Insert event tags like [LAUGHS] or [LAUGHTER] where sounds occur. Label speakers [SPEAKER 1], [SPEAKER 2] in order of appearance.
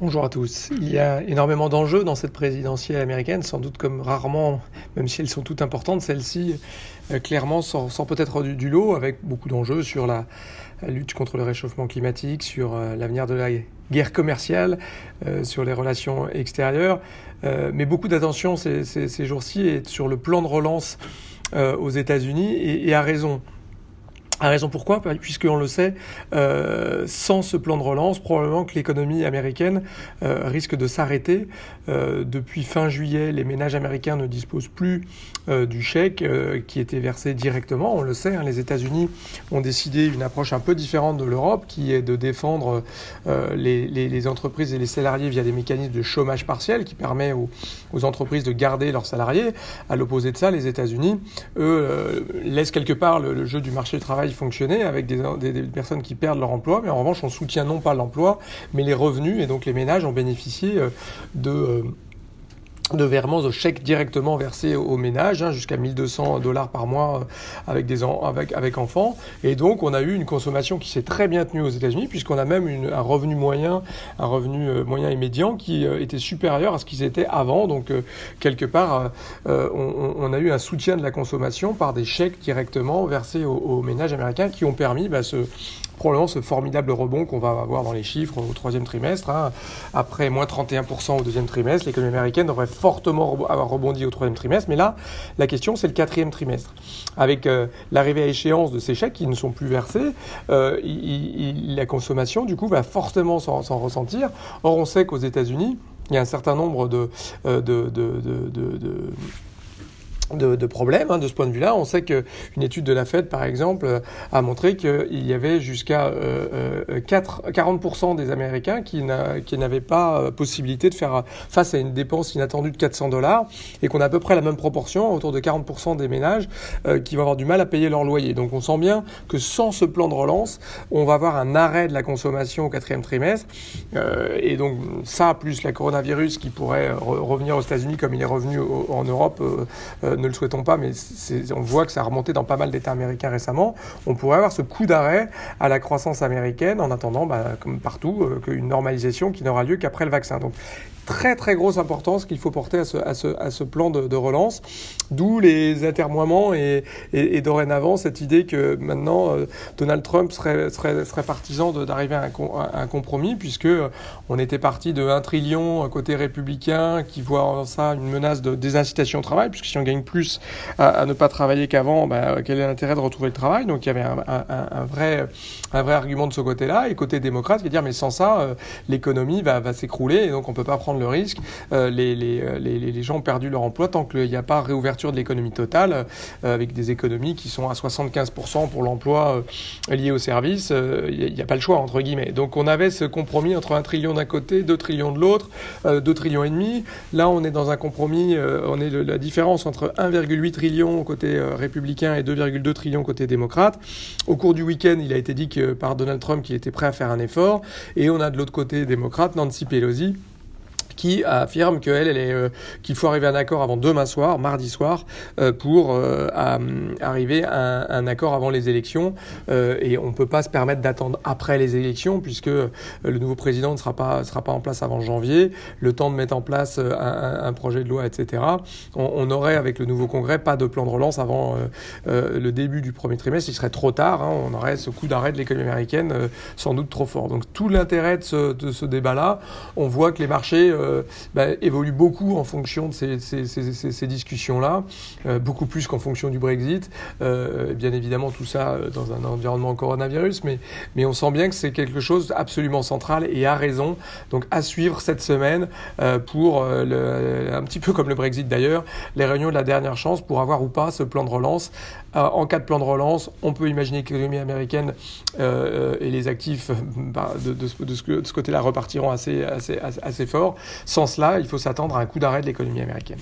[SPEAKER 1] Bonjour à tous. Il y a énormément d'enjeux dans cette présidentielle américaine, sans doute comme rarement, même si elles sont toutes importantes, celle-ci euh, clairement sort, peut-être du, lot, avec beaucoup d'enjeux sur la, lutte contre le réchauffement climatique, sur euh, l'avenir de la guerre commerciale, euh, sur les relations extérieures, mais beaucoup d'attention ces, jours-ci est sur le plan de relance aux États-Unis, et à raison. A raison pourquoi? Puisqu'on le sait, euh, sans ce plan de relance, probablement que l'économie américaine euh, risque de s'arrêter. Euh, depuis fin juillet, les ménages américains ne disposent plus du chèque qui était versé directement. On le sait, hein, les États-Unis ont décidé une approche un peu différente de l'Europe, qui est de défendre les, entreprises et les salariés via des mécanismes de chômage partiel qui permet aux, entreprises de garder leurs salariés. À l'opposé de ça, les États-Unis, eux, laissent quelque part le jeu du marché du travail fonctionner avec des, personnes qui perdent leur emploi, mais en revanche, on soutient non pas l'emploi, mais les revenus, et donc les ménages ont bénéficié euh, de... De versements de chèques directement versés aux ménages, hein, jusqu'à 1200 dollars par mois euh, avec, des avec, avec enfants. Et donc, on a eu une consommation qui s'est très bien tenue aux États-Unis, puisqu'on a même une, un revenu moyen, un revenu euh, moyen et médian qui euh, était supérieur à ce qu'ils étaient avant. Donc, euh, quelque part, on, on, a eu un soutien de la consommation par des chèques directement versés aux, aux ménages américains qui ont permis bah, ce, probablement ce formidable rebond qu'on va avoir dans les chiffres au troisième trimestre. Hein. Après moins 31% au deuxième trimestre, l'économie américaine devrait fortement avoir rebondi au troisième trimestre. Mais là, la question, c'est le quatrième trimestre. Avec euh, l'arrivée à échéance de ces chèques qui ne sont plus versés, euh, la consommation, du coup, va fortement s'en ressentir. Or, on sait qu'aux États-Unis, il y a un certain nombre de, euh, de de, problèmes hein, de ce point de vue-là. On sait qu'une étude de la Fed, par exemple, euh, a montré qu'il y avait jusqu'à euh, 40% des Américains qui n'avaient pas euh, possibilité de faire face à une dépense inattendue de 400 dollars et qu'on a à peu près la même proportion, autour de 40% des ménages euh, qui vont avoir du mal à payer leur loyer. Donc on sent bien que sans ce plan de relance, on va avoir un arrêt de la consommation au quatrième trimestre. Euh, et donc ça, plus la coronavirus qui pourrait re revenir aux États-Unis comme il est revenu en Europe, ne le souhaitons pas, mais on voit que ça a remonté dans pas mal d'États américains récemment, on pourrait avoir ce coup d'arrêt à la croissance américaine en attendant, bah, comme partout, euh, qu'une normalisation qui n'aura lieu qu'après le vaccin. Donc très très grosse importance qu'il faut porter à ce, plan de relance, d'où les atermoiements et, dorénavant cette idée que maintenant euh, Donald Trump serait, serait, serait partisan d'arriver à, un compromis, puisque euh, on était parti de 1 trillion côté républicain qui voit en ça une menace de désincitation au travail, puisque si on gagne plus à, ne pas travailler qu'avant, bah, quel est l'intérêt de retrouver le travail? Donc il y avait un, vrai, un vrai argument de ce côté-là, et côté démocrate, qui dire mais sans ça, euh, l'économie va, s'écrouler, et donc on peut pas prendre le risque. Euh, les, les, les, les, gens ont perdu leur emploi tant qu'il n'y a pas réouverture de l'économie totale, euh, avec des économies qui sont à 75% pour l'emploi euh, lié au service. Il n'y a, pas le choix, entre guillemets. Donc on avait ce compromis entre un trillion d'un côté, 2 trillions de l'autre, 2 trillions et demi. Là, on est dans un compromis, on est de la différence entre 1,8 trillion côté républicain et 2,2 trillions côté démocrate. Au cours du week-end, il a été dit que par Donald Trump qu'il était prêt à faire un effort. Et on a de l'autre côté démocrate, Nancy Pelosi, qui affirme qu'elle, elle est, euh, qu'il faut arriver à un accord avant demain soir, mardi soir, euh, pour euh, arriver à un, accord avant les élections. Et on ne peut pas se permettre d'attendre après les élections, puisque le nouveau président ne sera pas, sera pas en place avant janvier, le temps de mettre en place un, projet de loi, etc. On, on, aurait, avec le nouveau Congrès, pas de plan de relance avant le début du premier trimestre. Il serait trop tard. Hein, on aurait ce coup d'arrêt de l'économie américaine sans doute trop fort. Donc tout l'intérêt de ce débat-là, on voit que les marchés euh, bah, évolue beaucoup en fonction de ces, discussions-là, euh, beaucoup plus qu'en fonction du Brexit. Euh, bien évidemment, tout ça dans un environnement coronavirus, mais, on sent bien que c'est quelque chose absolument central et à raison. Donc à suivre cette semaine pour un petit peu comme le Brexit d'ailleurs, les réunions de la dernière chance pour avoir ou pas ce plan de relance. en cas de plan de relance, on peut imaginer que l'économie américaine et les actifs [LAUGHS] bah, de, ce, côté-là repartiront assez fort. Sans cela, il faut s'attendre à un coup d'arrêt de l'économie américaine.